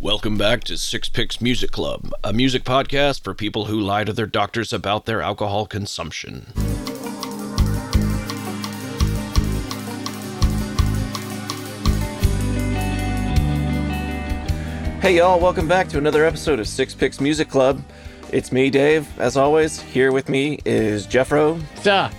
Welcome back to Six Picks Music Club, a music podcast for people who lie to their doctors about their alcohol consumption. Hey y'all, welcome back to another episode of Six Picks Music Club. It's me, Dave, as always. Here with me is Jeffro Duh.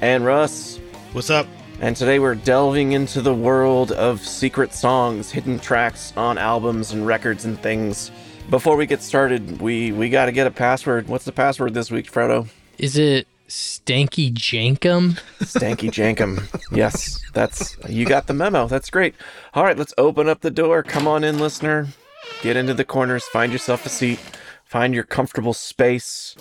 and Russ. What's up? And today we're delving into the world of secret songs, hidden tracks on albums and records and things. Before we get started, we we got to get a password. What's the password this week, Frodo? Is it Stanky Jankum? Stanky Jankum. Yes, that's you got the memo. That's great. All right, let's open up the door. Come on in, listener. Get into the corners. Find yourself a seat. Find your comfortable space.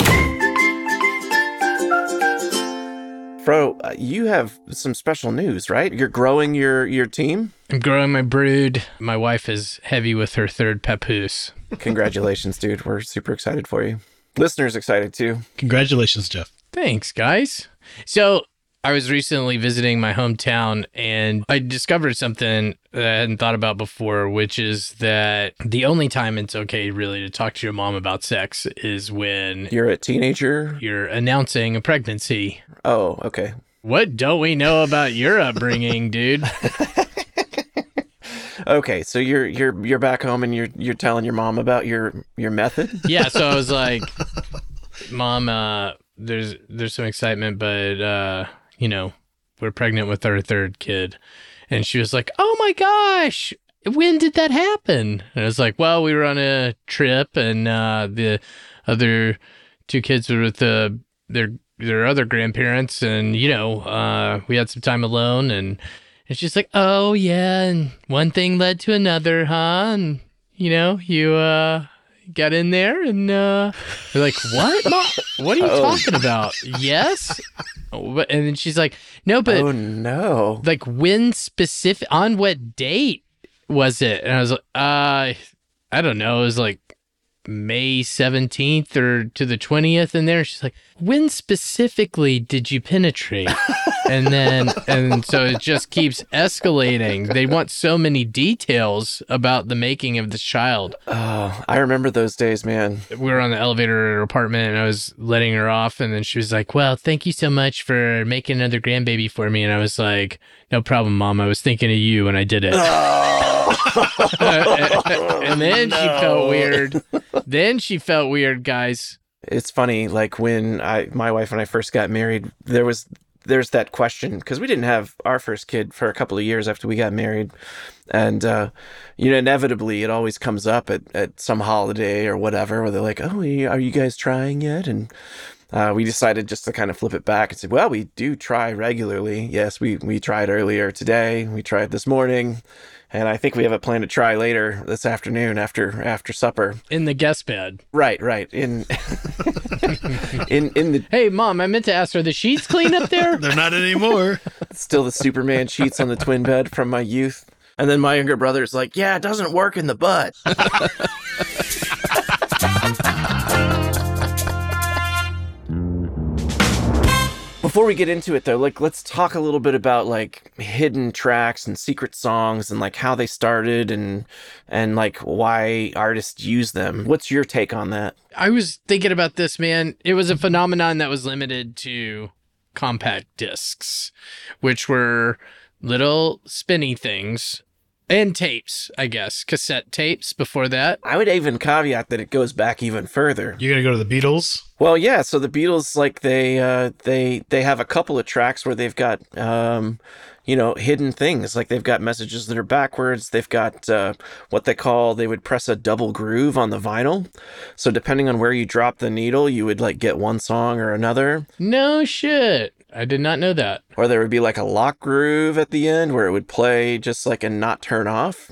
Fro, uh, you have some special news, right? You're growing your your team. I'm growing my brood. My wife is heavy with her third papoose. Congratulations, dude. We're super excited for you. Listeners excited too. Congratulations, Jeff. Thanks, guys. So, I was recently visiting my hometown and I discovered something that I hadn't thought about before, which is that the only time it's okay really to talk to your mom about sex is when You're a teenager. you're announcing a pregnancy. Oh, okay. What don't we know about your upbringing, dude? Okay, so you're you're you're back home and you're you're telling your mom about your your method. yeah so i was like mom uh there's there's some excitement but uh you know we're pregnant with our third kid. And she was like oh my gosh when did that happen? And i was like well we were on a trip and uh the other two kids were with the their their other grandparents and you know uh we had some time alone. And and she's like oh yeah and one thing led to another huh? And you know you uh got in there and uh they're like what Mom? what are you Oh. talking about yes but- and then she's like no but oh no. like when specific on what date was it and i was like uh i don't know it was like may 17th or to the 20th in there she's like when specifically did you penetrate and then and so it just keeps escalating they want so many details about the making of this child Oh, I remember those days, man. we were on the elevator at her apartment and I was letting her off and then she was like, Well, thank you so much for making another grandbaby for me. And I was like, No problem, mom. I was thinking of you when I did it. Oh. and then she felt weird. Then she felt weird, guys. It's funny, like when I my wife and I first got married, there was there's that question because we didn't have our first kid for a couple of years after we got married, and uh, you know inevitably it always comes up at, at some holiday or whatever where they're like, "Oh, are you guys trying yet?" and uh, we decided just to kind of flip it back and say, "Well, we do try regularly. Yes, we we tried earlier today. We tried this morning." And I think we have a plan to try later this afternoon after after supper. In the guest bed. Right, right. In in in the Hey, mom, I meant to ask, are the sheets clean up there? They're not anymore. still the Superman sheets on the twin bed from my youth. And then my younger brother's like, "Yeah, it doesn't work in the butt." Before we get into it though, like let's talk a little bit about like hidden tracks and secret songs and like how they started and and like why artists use them. What's your take on that? I was thinking about this, man. It was a phenomenon that was limited to compact discs, which were little spinny things and tapes, I guess, cassette tapes before that. I would even caveat that it goes back even further. You're gonna go to the Beatles. Well, yeah. So the Beatles, like they, uh, they, they have a couple of tracks where they've got, um, you know, hidden things. Like they've got messages that are backwards. They've got uh, what they call they would press a double groove on the vinyl. So depending on where you drop the needle, you would like get one song or another, No shit. I did not know that. or there would be like a lock groove at the end where it would play just like and not turn off.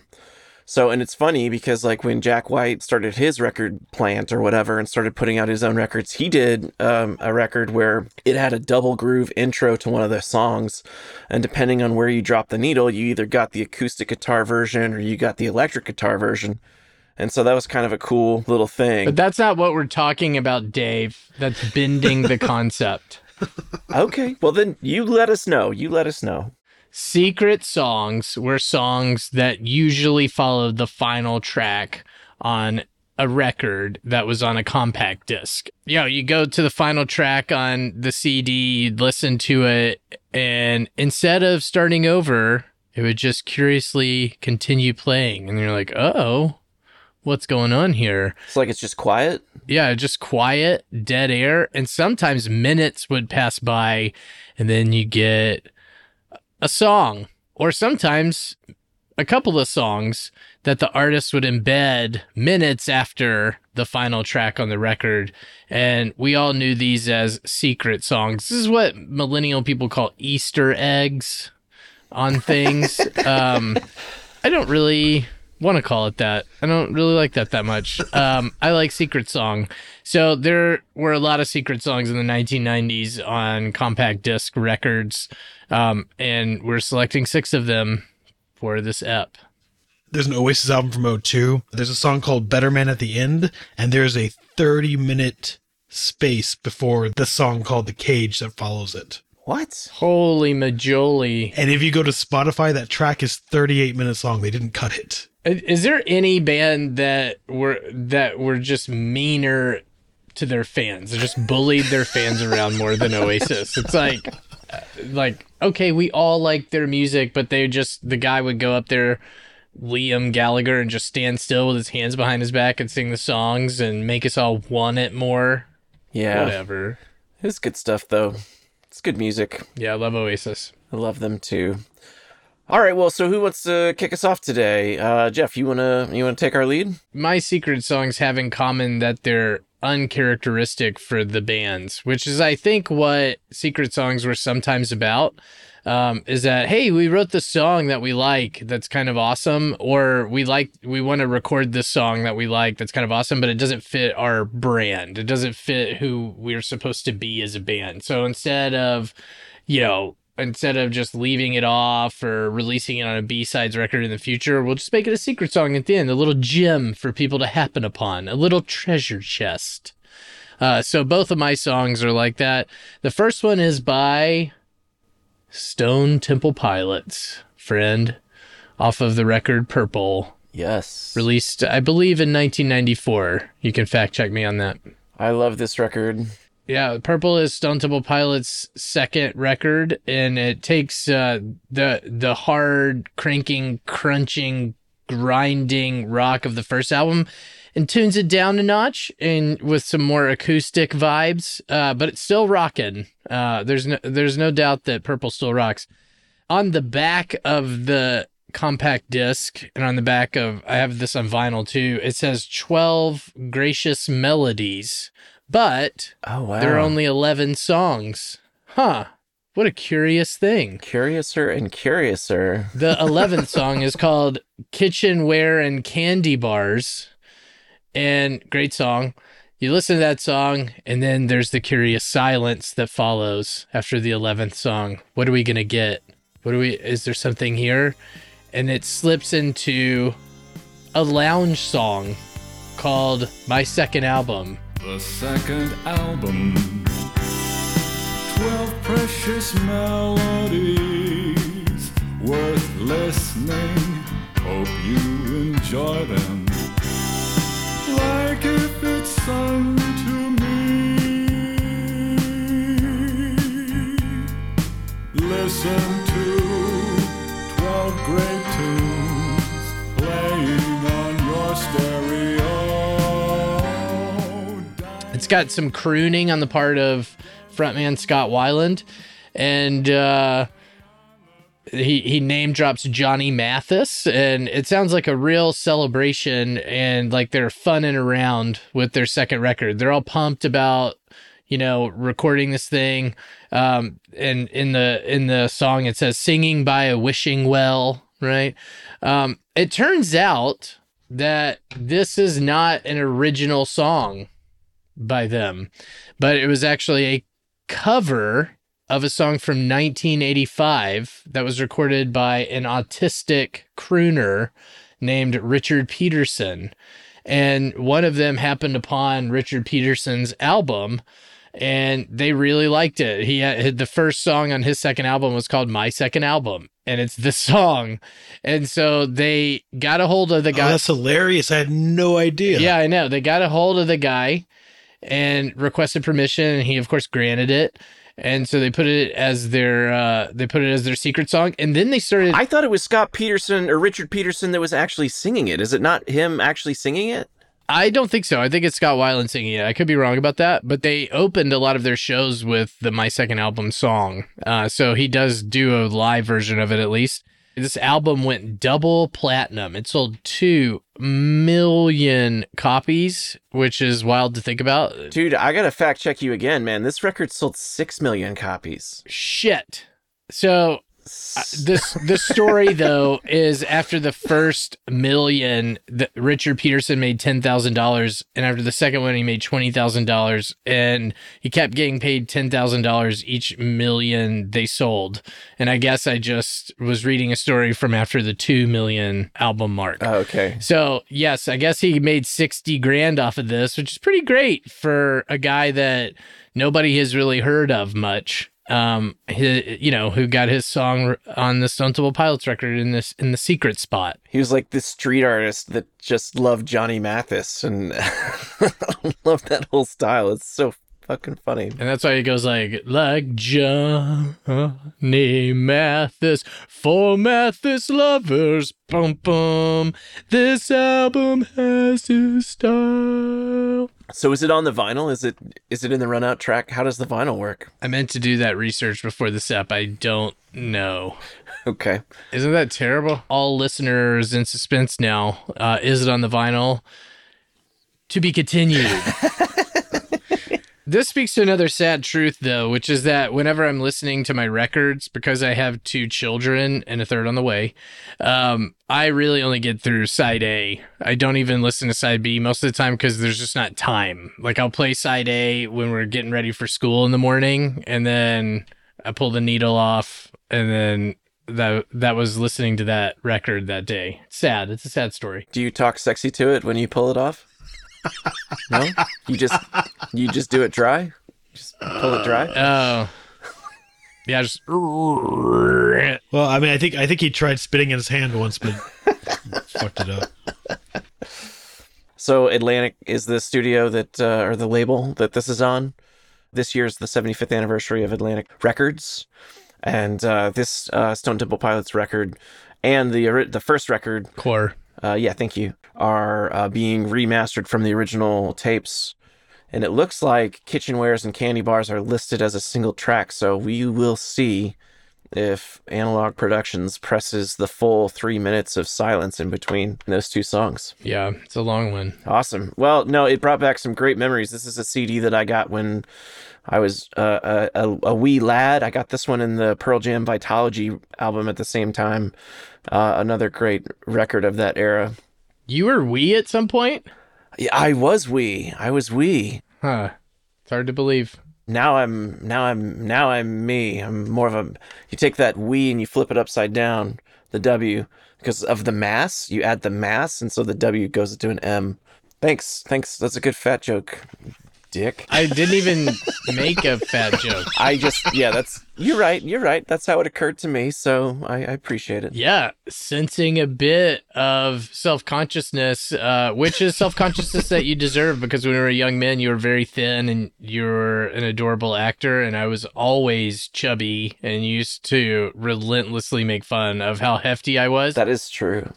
So, and it's funny because like when Jack White started his record plant or whatever and started putting out his own records, he did um, a record where it had a double groove intro to one of the songs. And depending on where you drop the needle, you either got the acoustic guitar version or you got the electric guitar version. And so that was kind of a cool little thing. But that's not what we're talking about, Dave. That's bending the concept. Okay. Well, then you let us know. You let us know. secret songs were songs that usually followed the final track on a record that was on a compact disc. You know, you go to the final track on the CD, you'd listen to it, and instead of starting over, it would just curiously continue playing. And you're like, oh, what's going on here? It's like it's just quiet. Yeah, just quiet, dead air. And sometimes minutes would pass by, and then you get a song, or sometimes a couple of songs that the artist would embed minutes after the final track on the record. And we all knew these as secret songs. This is what millennial people call Easter eggs on things. um, I don't really want to call it that. I don't really like that that much. Um, I like secret song. So there were a lot of secret songs in the 1990s on compact disc records. Um, and we're selecting six of them for this ep. There's an Oasis album from 02. There's a song called Better Man at the End, and there's a 30 minute space before the song called The Cage that follows it. What? Holy majoli. And if you go to Spotify, that track is 38 minutes long. They didn't cut it. Is there any band that were that were just meaner to their fans? They just bullied their fans around more than Oasis. It's like uh, like okay, we all like their music, but they just the guy would go up there Liam Gallagher and just stand still with his hands behind his back and sing the songs and make us all want it more. Yeah. Whatever. It's good stuff though. It's good music. Yeah, I love Oasis. I love them too. All right, well, so who wants to kick us off today? Uh, Jeff, you wanna you wanna take our lead? My secret songs have in common that they're uncharacteristic for the bands, which is I think what secret songs were sometimes about. Um, is that hey, we wrote this song that we like that's kind of awesome, or we like we want to record this song that we like that's kind of awesome, but it doesn't fit our brand. It doesn't fit who we're supposed to be as a band. So instead of, you know, instead of just leaving it off or releasing it on a B-sides record in the future, we'll just make it a secret song at the end, a little gem for people to happen upon, a little treasure chest. Uh, so both of my songs are like that. The first one is by Stone Temple Pilots, friend, off of the record Purple, Yes. released, I believe, in 1994. You can fact check me on that. I love this record. Yeah, Purple is Stone Temple Pilots' second record, and it takes uh, the the hard, cranking, crunching, grinding rock of the first album and tunes it down a notch and with some more acoustic vibes. Uh, but it's still rocking. Uh, there's no there's no doubt that Purple still rocks. On the back of the compact disc and on the back of I have this on vinyl too. It says 12 gracious melodies, but Oh wow. there are only 11 songs. Huh. What a curious thing. curiouser and curiouser. The 11th song is called Kitchenware and Candy Bars. And great song. You listen to that song, and then there's the curious silence that follows after the 11th song. What are we going to get? What are we, is there something here? And it slips into a lounge song called My Second Album. The second album. Twelve precious melodies worth listening. Hope you enjoy them. Like if it's sung to me. Listen to got some crooning on the part of frontman Scott Weiland, and uh, he he name drops Johnny Mathis, and it sounds like a real celebration and like they're funning around with their second record. They're all pumped about you know recording this thing. Um, and in the in the song it says singing by a wishing well, right? Um, it turns out that this is not an original song by them, but it was actually a cover of a song from 1985 that was recorded by an autistic crooner named Richard Peterson. And one of them happened upon Richard Peterson's album and they really liked it. He had the first song on his second album was called My Second Album. and it's the song. And so they got a hold of the Oh, guy. that's hilarious. I had no idea. yeah, I know. They got a hold of the guy and requested permission, and he, of course, granted it. And so they put it as their uh, they put it as their secret song, and then they started. I thought it was Scott Peterson or Richard Peterson that was actually singing it. Is it not him actually singing it? I don't think so. I think it's Scott Weiland singing it. I could be wrong about that, but they opened a lot of their shows with the My Second Album song. Uh, so he does do a live version of it at least. This album went double platinum. It sold 2 million copies, which is wild to think about. Dude, I gotta fact check you again, man. This record sold six million copies. Shit. So uh, this the story though is after the first million, the, Richard Peterson made ten thousand dollars, and after the second one, he made twenty thousand dollars, and he kept getting paid ten thousand dollars each million they sold. And I guess I just was reading a story from after the two million album mark. Oh, okay. So yes, I guess he made sixty grand off of this, which is pretty great for a guy that nobody has really heard of much. Um, hi you know, who got his song on the Stone Temple Pilots record in this in the secret spot. He was like this street artist that just loved Johnny Mathis and loved that whole style. It's so fucking funny. And that's why he goes like, like Johnny Mathis, for Mathis lovers, bum bum. This album has his style. So is it on the vinyl? Is it is it in the run out track? How does the vinyl work? I meant to do that research before this app. I don't know. Okay. Isn't that terrible? All listeners in suspense now. Uh, is it on the vinyl? To be continued. this speaks to another sad truth, though, which is that whenever I'm listening to my records, because I have two children and a third on the way, um, I really only get through side A. I don't even listen to side B most of the time because there's just not time. Like I'll play side A when we're getting ready for school in the morning, and then I pull the needle off, and then that that was listening to that record that day. Sad. It's a sad story. Do you talk sexy to it when you pull it off? No? You just you just do it dry? Just pull it dry? Oh, yeah. Just Well, I mean, I think I think he tried spitting in his hand once, but fucked it up. So Atlantic is the studio that uh, or the label that this is on. This year's the 75th anniversary of Atlantic Records, and uh, this uh, Stone Temple Pilots record and the the first record, core. Uh, yeah, thank you, are uh, being remastered from the original tapes. And it looks like kitchenwares and candy bars are listed as a single track, so we will see if Analog Productions presses the full three minutes of silence in between those two songs. Yeah, it's a long one. Awesome. Well, no, it brought back some great memories. This is a CD that I got when I was uh, a, a, a wee lad. I got this one in the Pearl Jam Vitology album at the same time. Uh, another great record of that era. You were wee at some point? Yeah, I was wee. I was wee. Huh. It's hard to believe. Now I'm now I'm now I'm me. I'm more of a. You take that we and you flip it upside down, the W, because of the mass. You add the mass, and so the W goes to an M. Thanks, thanks. That's a good fat joke, dick. I didn't even make a fat joke. I just yeah, that's you're right. You're right. That's how it occurred to me. So I, I appreciate it. Yeah, sensing a bit of self consciousness, uh, which is self consciousness that you deserve because when you were a young man, you were very thin and you were an adorable actor. And I was always chubby and used to relentlessly make fun of how hefty I was. That is true.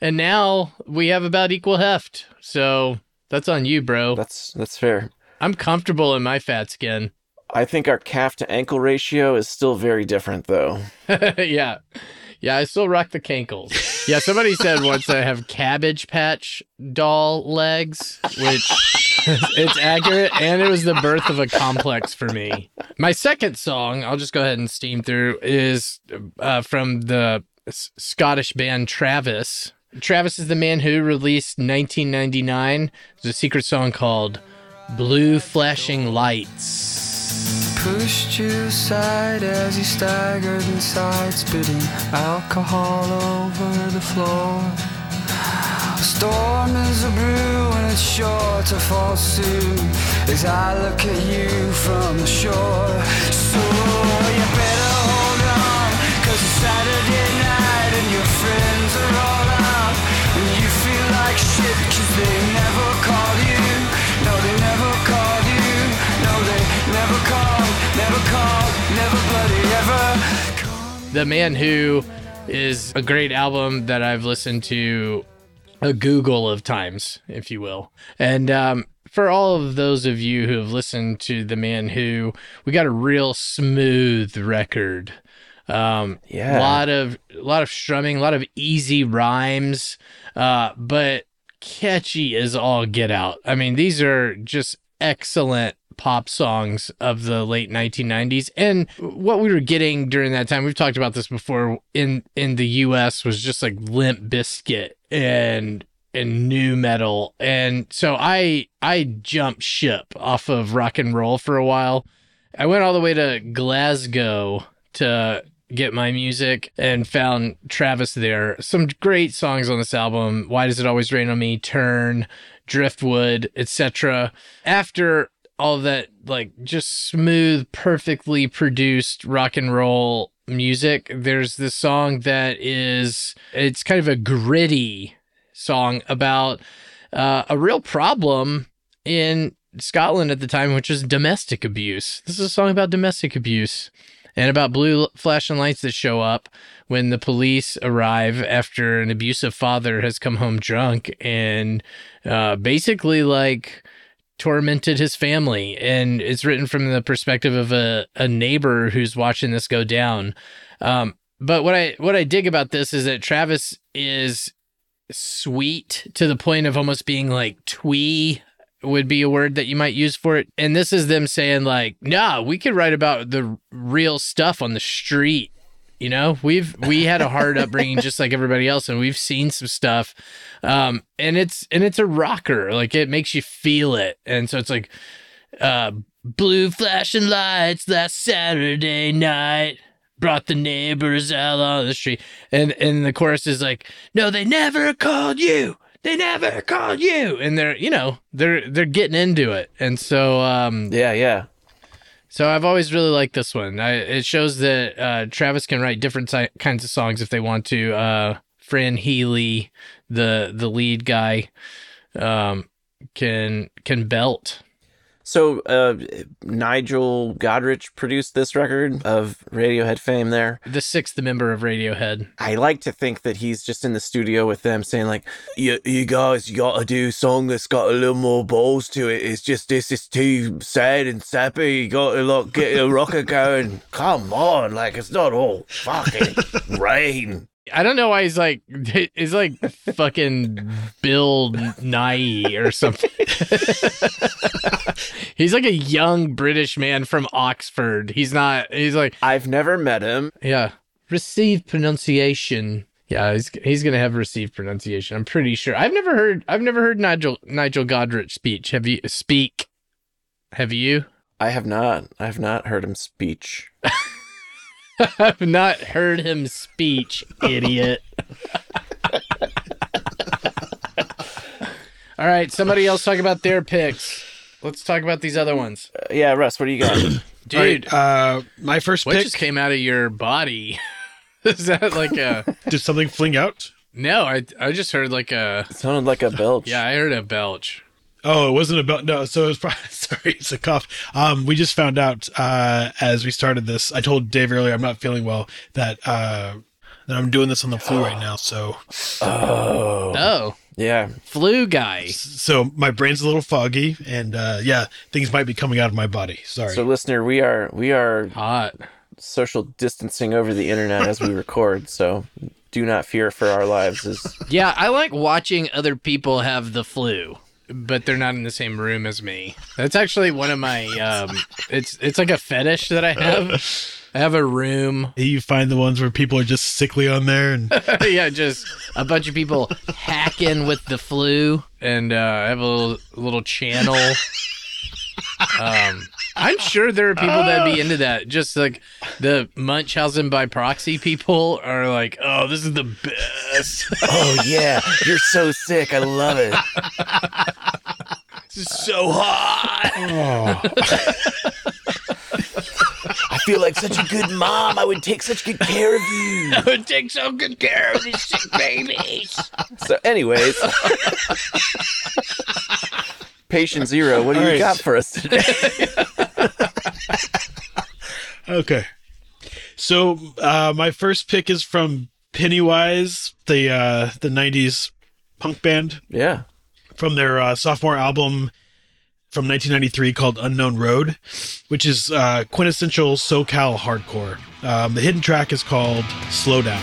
And now we have about equal heft. So that's on you, bro. That's that's fair. I'm comfortable in my fat skin. I think our calf to ankle ratio is still very different, though. yeah. Yeah, I still rock the cankles. Yeah, somebody said once I have cabbage patch doll legs, which it's accurate, and it was the birth of a complex for me. My second song, I'll just go ahead and steam through, is uh, from the S- Scottish band Travis. Travis is the man who released 1999. There's a secret song called Blue Flashing Lights. pushed you aside as you staggered inside, spitting alcohol over the floor. A storm is a brew and it's sure to fall soon as I look at you from the shore. So you better hold on, cause it's Saturday night and your friends are all out. And you feel like shit cause they never called you. Never called, never called, never bloody ever. The Man Who is a great album that I've listened to a googol of times, if you will. And um, for all of those of you who have listened to The Man Who, we got a real smooth record. Um, Yeah. a lot of a lot of strumming, a lot of easy rhymes, uh, but catchy as all get out. I mean, these are just excellent pop songs of the late 1990s and what we were getting during that time we've talked about this before in in the US was just like Limp Bizkit and and nu metal and so I I jumped ship off of rock and roll for a while I went all the way to Glasgow to get my music and found Travis there. Some great songs on this album. Why does it always rain on me? Turn, Driftwood, etc. After all that like just smooth, perfectly produced rock and roll music, there's this song that is it's kind of a gritty song about uh, a real problem in Scotland at the time, which is domestic abuse. This is a song about domestic abuse and about blue flashing lights that show up when the police arrive after an abusive father has come home drunk and uh, basically like tormented his family. And it's written from the perspective of a, a neighbor who's watching this go down. Um, but what I what I dig about this is that Travis is sweet to the point of almost being like twee would be a word that you might use for it. And this is them saying like, "Nah, we could write about the real stuff on the street." You know, we've we had a hard upbringing just like everybody else, and we've seen some stuff, um, and it's and it's a rocker. Like it makes you feel it, and so it's like, uh, blue flashing lights last Saturday night brought the neighbors out on the street, and and the chorus is like, no, they never called you. They never called you, and they're you know they're they're getting into it, and so um, Yeah, yeah. So I've always really liked this one. I, it shows that uh, Travis can write different si- kinds of songs if they want to. Uh, Fran Healy, the the lead guy, um, can can belt. So uh, Nigel Godrich produced this record of Radiohead fame. There, The sixth member of Radiohead. I like to think that he's just in the studio with them, saying like, "You, you guys, you got to do a song that's got a little more balls to it. It's just this is too sad and sappy. You got to like get a rocker going. Come on, like it's not all fucking rain." I don't know why he's like he's like fucking Bill Nye or something. he's like a young British man from Oxford. He's not. He's like I've never met him. Yeah. Received pronunciation. Yeah, he's he's gonna have received pronunciation. I'm pretty sure. I've never heard I've never heard Nigel Nigel Godrich speech. Have you speak? Have you? I have not. I have not heard him speech. I've not heard him speech, idiot. All right, somebody else talk about their picks. Let's talk about these other ones. Uh, yeah, Russ, what do you got? Dude, All right, uh, my first what pick. just came out of your body? Is that like a Did something fling out? No, I I just heard like a Sounded like a belch. Yeah, I heard a belch. Oh, it wasn't about no. So it was probably sorry, it's a cough. Um, we just found out uh, as we started this. I told Dave earlier I'm not feeling well. That uh, that I'm doing this on the flu right now. So Oh. Oh, Yeah. flu guy. so my brain's a little foggy, and uh, yeah, things might be coming out of my body. Sorry. So, listener, we are we are Hot. social distancing over the internet as we record. So, do not fear for our lives. Is Yeah, I like watching other people have the flu, but they're not in the same room as me. That's actually one of my um it's it's like a fetish that I have. I have a room. you find the ones where people are just sickly on there, and yeah, just a bunch of people hacking with the flu and uh I have a little little channel. Um I'm sure there are people that'd be into that. Just like the Munchausen by proxy people are like, oh, this is the best. oh yeah, you're so sick. I love it. This is so hot. oh, I feel like such a good mom. I would take such good care of you. I would take so good care of these sick babies. So, anyways, patient zero, what do All you right. got for us today? Okay. So uh, my first pick is from Pennywise, the uh, the '90s punk band yeah. from their uh, sophomore album from 1993 called Unknown Road, which is uh, quintessential SoCal hardcore. Um, the hidden track is called Slow Down.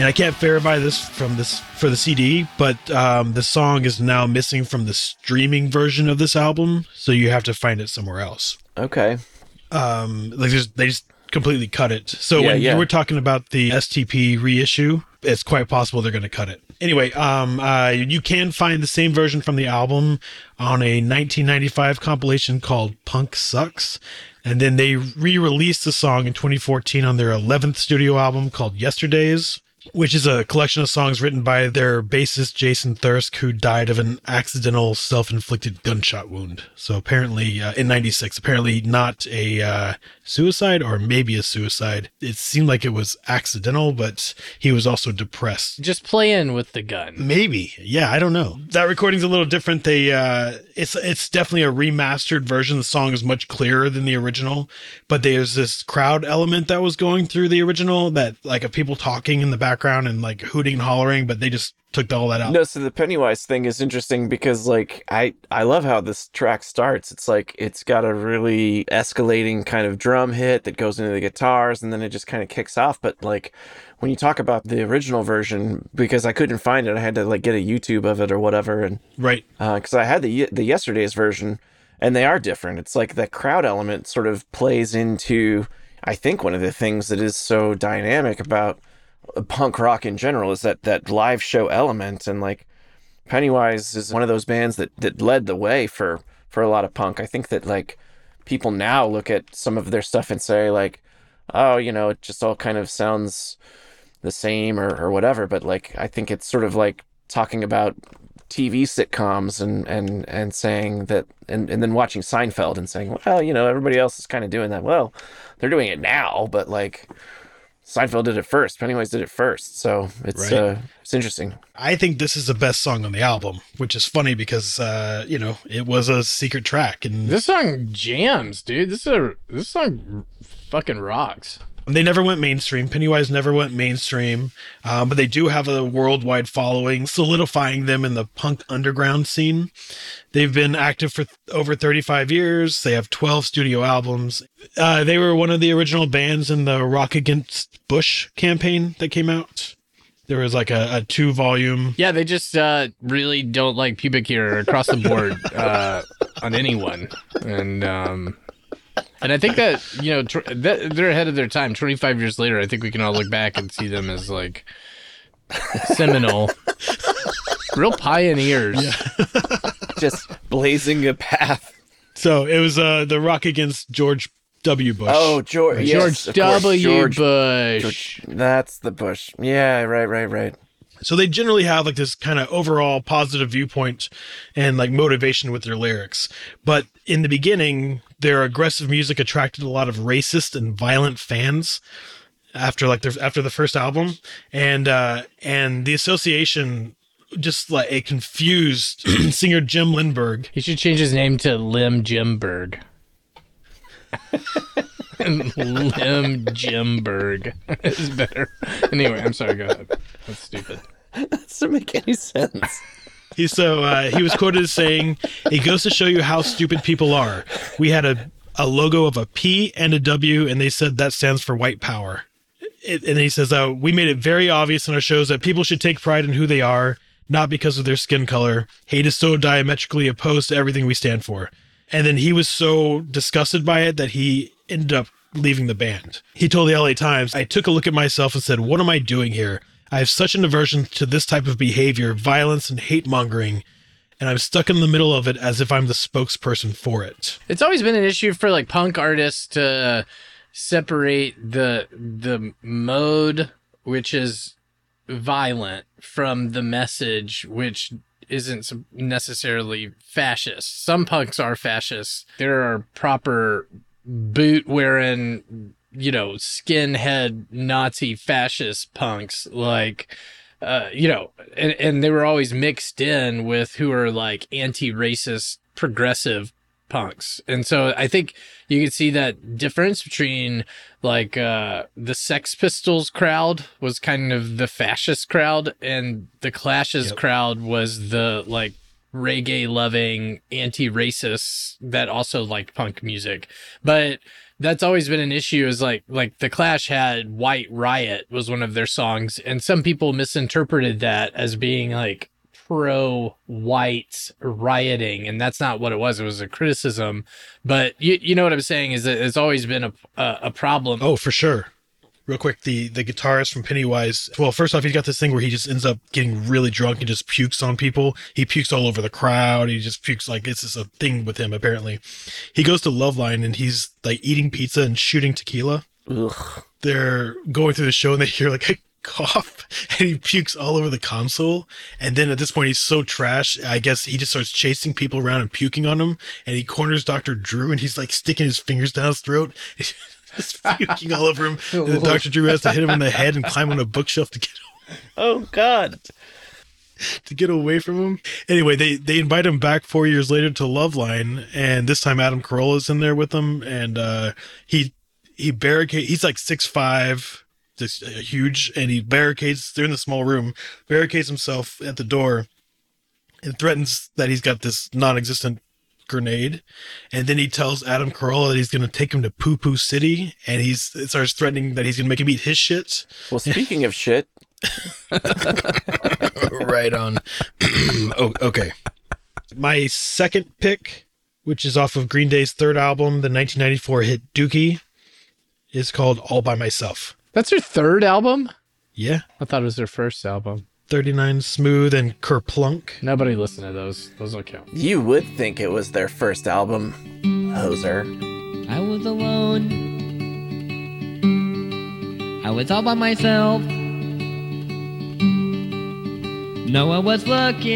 and I can't verify this from this for the CD, but um, the song is now missing from the streaming version of this album, so you have to find it somewhere else. Okay. Um, like there's, they just completely cut it. So Yeah, when yeah. you were talking about the STP reissue, it's quite possible they're going to cut it. Anyway, um, uh, you can find the same version from the album on a 1995 compilation called Punk Sucks. And then they re released the song in 2014 on their 11th studio album called Yesterdays, which is a collection of songs written by their bassist Jason Thirsk, who died of an accidental self inflicted gunshot wound. So apparently, uh, in 96, apparently not a uh, suicide or maybe a suicide. It seemed like it was accidental, but he was also depressed. Just playing with the gun. Maybe. Yeah, I don't know. That recording's a little different. They uh it's it's definitely a remastered version. The song is much clearer than the original, but there's this crowd element that was going through the original that like of people talking in the background and like hooting and hollering, but they just took all that out. No, so the Pennywise thing is interesting because like I I love how this track starts. It's like it's got a really escalating kind of drum hit that goes into the guitars and then it just kind of kicks off. But like when you talk about the original version, because I couldn't find it, I had to like get a YouTube of it or whatever, and Right. Uh, because I had the the yesterday's version, and they are different. It's like the crowd element sort of plays into. I think one of the things that is so dynamic about punk rock in general is that that live show element, and like Pennywise is one of those bands that that led the way for for a lot of punk. I think that like people now look at some of their stuff and say like, oh, you know, it just all kind of sounds the same or, or whatever. But like, I think it's sort of like talking about TV sitcoms and and and saying that and, and then watching Seinfeld and saying, well, you know, everybody else is kind of doing that. Well, they're doing it now, but like Seinfeld did it first. Pennywise did it first. So it's Right. uh it's interesting. I think this is the best song on the album, which is funny because uh, you know, it was a secret track and This song jams, dude. This is a this song fucking rocks. They never went mainstream. Pennywise never went mainstream, um, but they do have a worldwide following, solidifying them in the punk underground scene. They've been active for th- over 35 years. They have 12 studio albums. Uh, they were one of the original bands in the Rock Against Bush campaign that came out. There was like a, a two volume. Yeah, they just uh, really don't like pubic hair across the board uh, on anyone, and um, and I think that you know tr- that they're ahead of their time. Twenty five years later, I think we can all look back and see them as like seminal, real pioneers. Just blazing a path. So it was uh, the Rock Against George W. Bush. Oh, George, yes, George of W. George- Bush. George- that's the Bush. Yeah, right, right, right. So they generally have like this kind of overall positive viewpoint and like motivation with their lyrics. But in the beginning, their aggressive music attracted a lot of racist and violent fans after like their after the first album. And uh and the association just like a confused singer Jim Lindberg. He should change his name to Lim Jimberg. Lim Jimberg is better. Anyway, I'm sorry. Go ahead. That's stupid. That Doesn't make any sense. He so uh, he was quoted as saying, "It goes to show you how stupid people are. We had a a logo of a P and a W, and they said that stands for white power." It, and he says, uh, "We made it very obvious in our shows that people should take pride in who they are, not because of their skin color. Hate is so diametrically opposed to everything we stand for." And then he was so disgusted by it that he ended up leaving the band. He told the LA Times, I took a look at myself and said, What am I doing here? I have such an aversion to this type of behavior, violence, and hate mongering, and I'm stuck in the middle of it as if I'm the spokesperson for it. It's always been an issue for like punk artists to separate the the mode, which is violent, from the message, which isn't necessarily fascist. Some punks are fascists. There are proper boot wearing, you know, skinhead Nazi fascist punks like uh, you know, and, and they were always mixed in with who are like anti-racist progressive punks. And so I think you can see that difference between like uh the Sex Pistols crowd was kind of the fascist crowd and the Clash's Yep. crowd was the like reggae loving anti-racists that also liked punk music. But that's always been an issue is like like the clash had white riot was one of their songs and some people misinterpreted that as being like pro white rioting and that's not what it was it was a criticism but you you know what i'm saying is that it's always been a a, a problem Oh, for sure. Real quick, the the guitarist from Pennywise. Well, first off, he's got this thing where he just ends up getting really drunk and just pukes on people. He pukes all over the crowd. He just pukes like it's just a thing with him. Apparently, he goes to Loveline and he's like eating pizza and shooting tequila. Ugh. They're going through the show and they hear like a cough and he pukes all over the console. And then at this point, he's so trash. I guess he just starts chasing people around and puking on them. And he corners Dr. Drew and he's like sticking his fingers down his throat. Just puking all over him. And then Dr. Drew has to hit him in the head and climb on a bookshelf to get Oh God. to get away from him. Anyway, they they invite him back four years later to Loveline, and this time Adam Carolla's in there with him, and uh, he he barricade. He's like six five, just uh, huge, and he barricades. They're in the small room, barricades himself at the door, and threatens that he's got this non-existent grenade, and then he tells Adam Carolla that he's going to take him to Poo Poo City, and he's starts threatening that he's going to make him eat his shit. Well, speaking of shit, right on. oh, okay. My second pick, which is off of Green Day's third album, the 1994 hit Dookie, is called All by Myself. that's their third album Yeah. i thought it was their first album 39 Smooth and Kerplunk. nobody listened to those those don't count you would think it was their first album, hoser. I was alone. I was all by myself. No one was looking.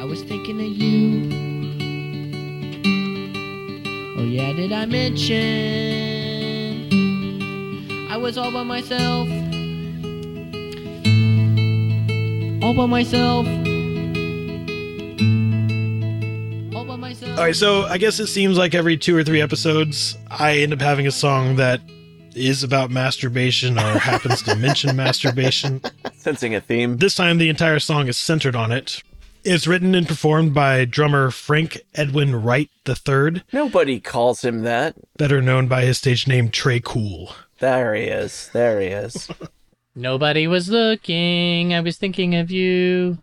I was thinking of you. Oh, yeah, did I mention? I was all by myself. All by myself. All by myself. All right, so I guess it seems like every two or three episodes, I end up having a song that is about masturbation or happens to mention masturbation. Sensing a theme. This time, the entire song is centered on it. It's written and performed by drummer Frank Edwin Wright III, Nobody calls him that. better known by his stage name Tré Cool. There he is. There he is. nobody was looking i was thinking of you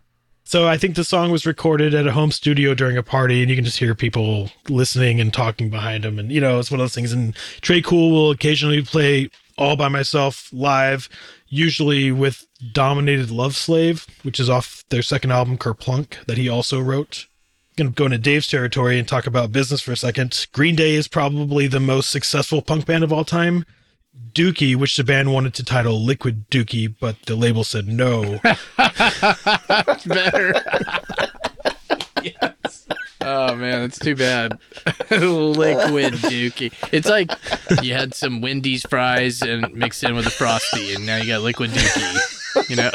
So I think the song was recorded at a home studio during a party, and you can just hear people listening and talking behind them. And you know, it's one of those things. And Tré Cool will occasionally play all by myself live, usually with "Dominated Love Slave," which is off their second album, Kerplunk, that he also wrote. Gonna go into Dave's territory and talk about business for a second. Green Day is probably the most successful punk band of all time. Dookie, which the band wanted to title Liquid Dookie, but the label said no. better. yes. Oh man, that's too bad. Liquid dookie. It's like you had some Wendy's fries and mixed in with a frosty, and now you got liquid dookie. You know.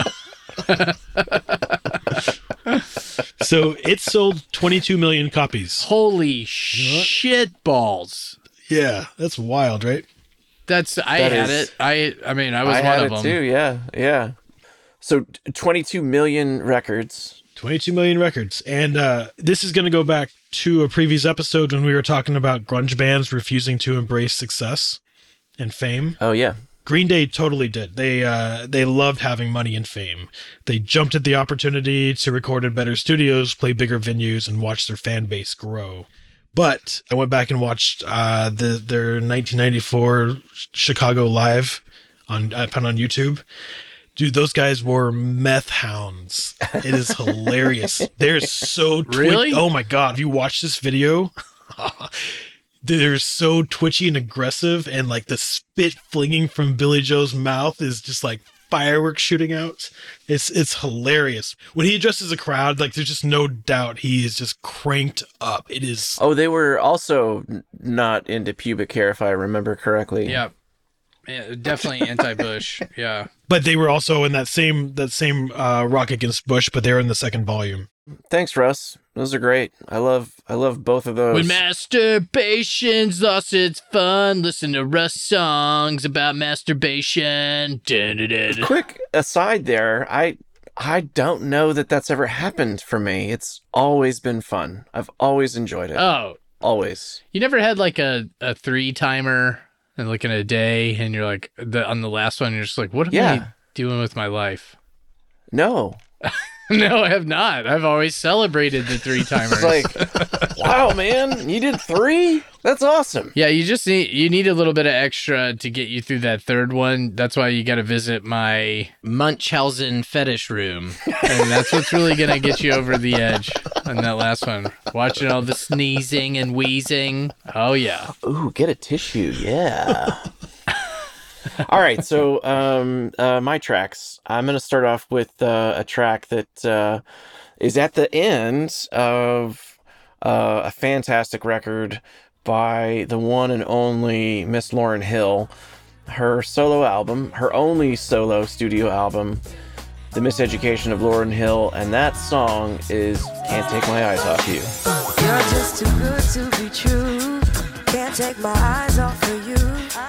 So it sold 22 million copies. Holy shit balls. Yeah, that's wild, right? That's I That had is- it. I I mean I was I one had of it them. too. Yeah, yeah. So 22 million records. 22 million records. And uh, this is going to go back to a previous episode when we were talking about grunge bands refusing to embrace success and fame. Oh yeah. Green Day totally did. They uh, they loved having money and fame. They jumped at the opportunity to record in better studios, play bigger venues, and watch their fan base grow. But I went back and watched uh, the their 1994 Chicago live on I found on YouTube. Dude, those guys were meth hounds. It is hilarious. They're so twi- Really? Oh my god! Have you watched this video? They're so twitchy and aggressive, and like the spit flinging from Billie Joe's mouth is just like fireworks shooting out. It's it's hilarious when he addresses a crowd. Like there's just no doubt he is just cranked up. It is Oh, they were also not into pubic hair, if I remember correctly. Yeah. yeah definitely anti-Bush. Yeah. but they were also in that same that same uh, Rock Against Bush, but they're in the second volume. Thanks, Russ. Those are great. I love I love both of those. When masturbation's lost its fun, listen to Russ songs about masturbation. Dun-dun-dun. Quick aside there, I I don't know that that's ever happened for me. It's always been fun. I've always enjoyed it. Oh, always. you never had like a, a three timer and like in a day, and you're like the on the last one, you're just like, what am I Yeah. doing with my life? No. no, I have not. I've always celebrated the three timers. It's like, wow, man, you did three? That's awesome. Yeah, you just need you need a little bit of extra to get you through that third one. That's why you got to visit my Munchausen fetish room, and that's what's really gonna get you over the edge on that last one. Watching all the sneezing and wheezing. Oh yeah, Ooh, get a tissue. Yeah. All right, so um, uh, my tracks. I'm going to start off with uh, a track that uh, is at the end of uh, a fantastic record by the one and only Miss Lauryn Hill. Her solo album, her only solo studio album, The Miseducation of Lauryn Hill, and that song is Can't Take My Eyes Off You. You're just too good to be true. Can't take my eyes off of you.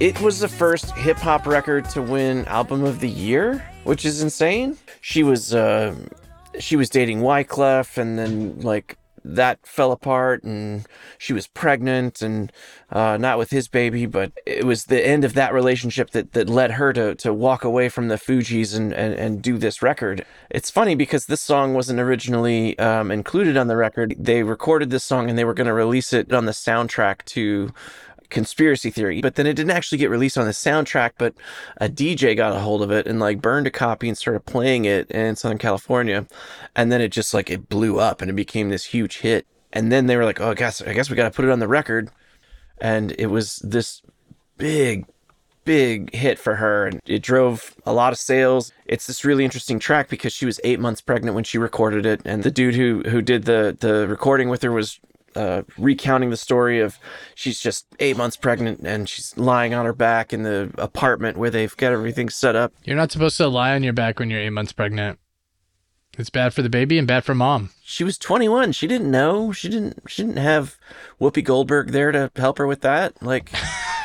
It was the first hip hop record to win Album of the Year, which is insane. She was uh, she was dating Wyclef, and then like that fell apart, and she was pregnant, and uh, not with his baby, but it was the end of that relationship that that led her to to walk away from the Fugees and and, and do this record. It's funny because this song wasn't originally um, included on the record. They recorded this song and they were going to release it on the soundtrack to conspiracy theory but then it didn't actually get released on the soundtrack but a dj got a hold of it and like burned a copy and started playing it in southern california. And then it just like it blew up and it became this huge hit. And then they were like oh i guess i guess we got to put it on the record. And it was this big big hit for her and it drove a lot of sales. It's this really interesting track because she was eight months pregnant when she recorded it. And the dude who who did the the recording with her was uh, recounting the story of she's just eight months pregnant and she's lying on her back in the apartment where they've got everything set up. you're not supposed to lie on your back when you're eight months pregnant. It's bad for the baby and bad for mom. She was 21. She didn't know. She didn't. She didn't have Whoopi Goldberg there to help her with that. Like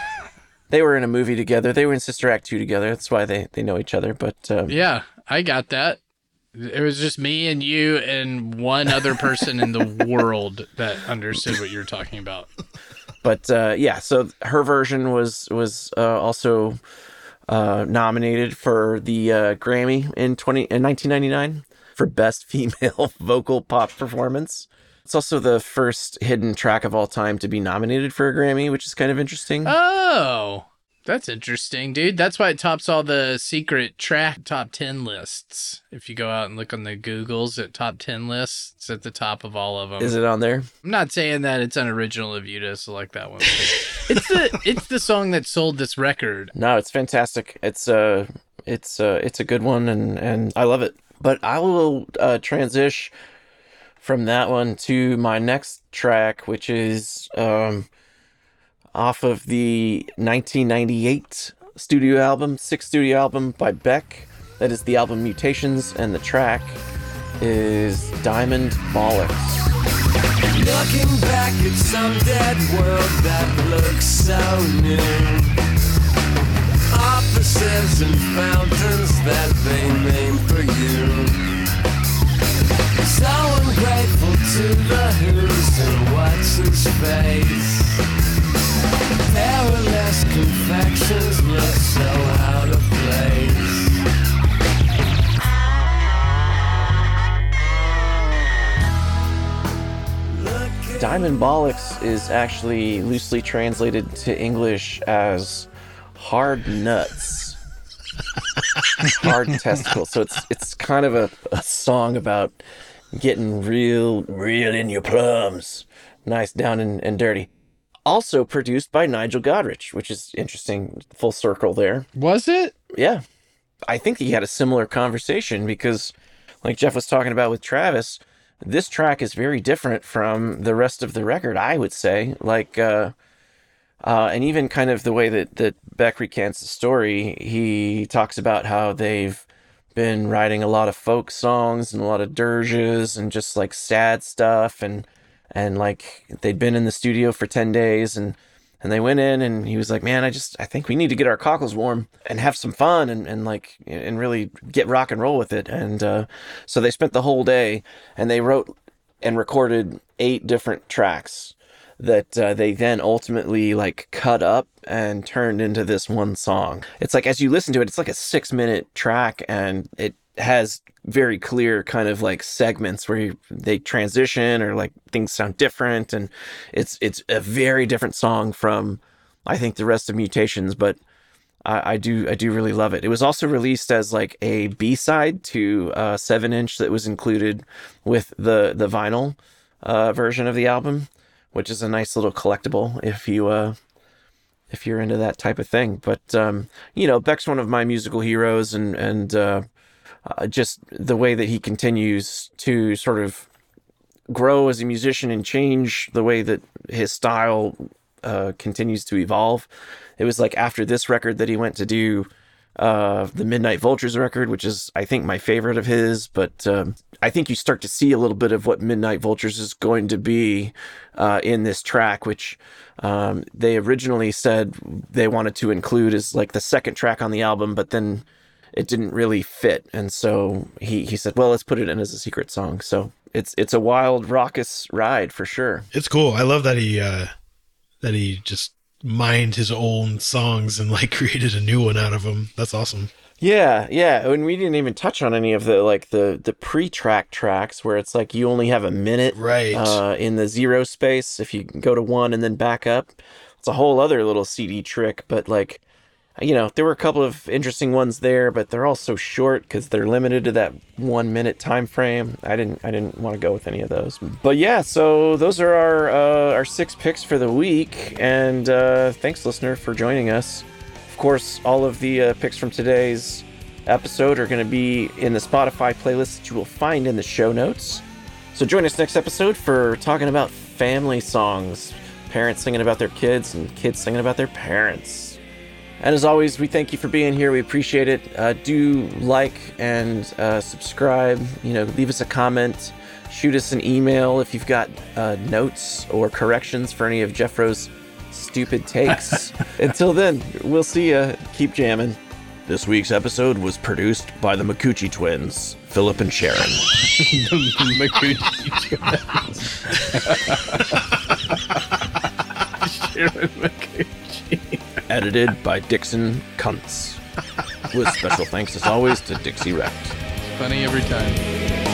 they were in a movie together. They were in Sister Act two together. That's why they they know each other. But um, Yeah, I got that. It was just me and you and one other person in the world that understood what you were talking about. but uh, yeah, so her version was was uh, also uh, nominated for the uh, Grammy in twenty in nineteen ninety nine for best female vocal pop performance. It's also the first hidden track of all time to be nominated for a Grammy, which is kind of interesting. Oh, that's interesting, dude. That's why it tops all the secret track top 10 lists. If you go out and look on the Googles at top 10 lists, it's at the top of all of them. Is it on there? I'm not saying that it's unoriginal of you to select that one. it's the it's the song that sold this record. No, it's fantastic. It's uh it's uh it's a good one and and I love it. But I will uh transition from that one to my next track which is um off of the 1998 studio album, sixth studio album by Beck. That is the album Mutations and the track is Diamond Bollocks. Looking back at some dead world that looks so new. Offices and fountains that they name for you. So ungrateful to the who's and what's his face. Perilous confections look so out of place. Diamond Bollocks is actually loosely translated to English as hard nuts. hard testicles. So it's it's kind of a, a song about getting real real in your plums. Nice down and, and dirty. Also produced by Nigel Godrich, which is interesting. Full circle there. Was it? Yeah. I think he had a similar conversation because, like Jeff was talking about with Travis, this track is very different from the rest of the record, I would say. Like, uh, uh, and even kind of the way that, that Beck recants the story, he talks about how they've been writing a lot of folk songs and a lot of dirges and just like sad stuff and and like they'd been in the studio for 10 days and and they went in and he was like man i just i think we need to get our cockles warm and have some fun and, and like and really get rock and roll with it. And uh, so they spent the whole day and they wrote and recorded eight different tracks that uh, they then ultimately like cut up and turned into this one song. It's like as you listen to it it's like a six minute track and it has very clear kind of like segments where you, they transition or like things sound different and it's it's a very different song from I think the rest of Mutations but I, I do I do really love it. It was also released as like a B side to a seven inch that was included with the the vinyl uh, version of the album, which is a nice little collectible if you uh, if you're into that type of thing. But um, you know, Beck's one of my musical heroes, and and uh, just the way that he continues to sort of grow as a musician and change the way that his style uh, continues to evolve. It was like after this record that he went to do uh, the Midnight Vultures record, which is I think my favorite of his. But um, I think you start to see a little bit of what Midnight Vultures is going to be uh, in this track, which um, they originally said they wanted to include as like the second track on the album, but then it didn't really fit, and so he he said, "Well, let's put it in as a secret song." So it's it's a wild, raucous ride for sure. It's cool. I love that he uh that he just mined his own songs and like created a new one out of them. That's awesome. Yeah, yeah, and we didn't even touch on any of the like the the pre-track tracks where it's like you only have a minute Right. uh, in the zero space if you go to one and then back up. It's a whole other little CD trick, but like you know, there were a couple of interesting ones there, but they're all so short because they're limited to that one minute time frame. I didn't, I didn't want to go with any of those. But yeah, so those are our uh, our six picks for the week, and uh, thanks, listener, for joining us. Of course, all of the uh, picks from today's episode are going to be in the Spotify playlist that you will find in the show notes. So join us next episode for talking about family songs, parents singing about their kids, and kids singing about their parents. And as always, we thank you for being here. We appreciate it. Uh, do like and uh, subscribe. You know, leave us a comment. Shoot us an email if you've got uh, notes or corrections for any of Jeffro's stupid takes. Until then, we'll see you. Keep jamming. This week's episode was produced by the Makuchi twins, Philip and Sharon. Edited by Dixon Kuntz. With special thanks, as always, to Dixie Wrecked. Funny every time.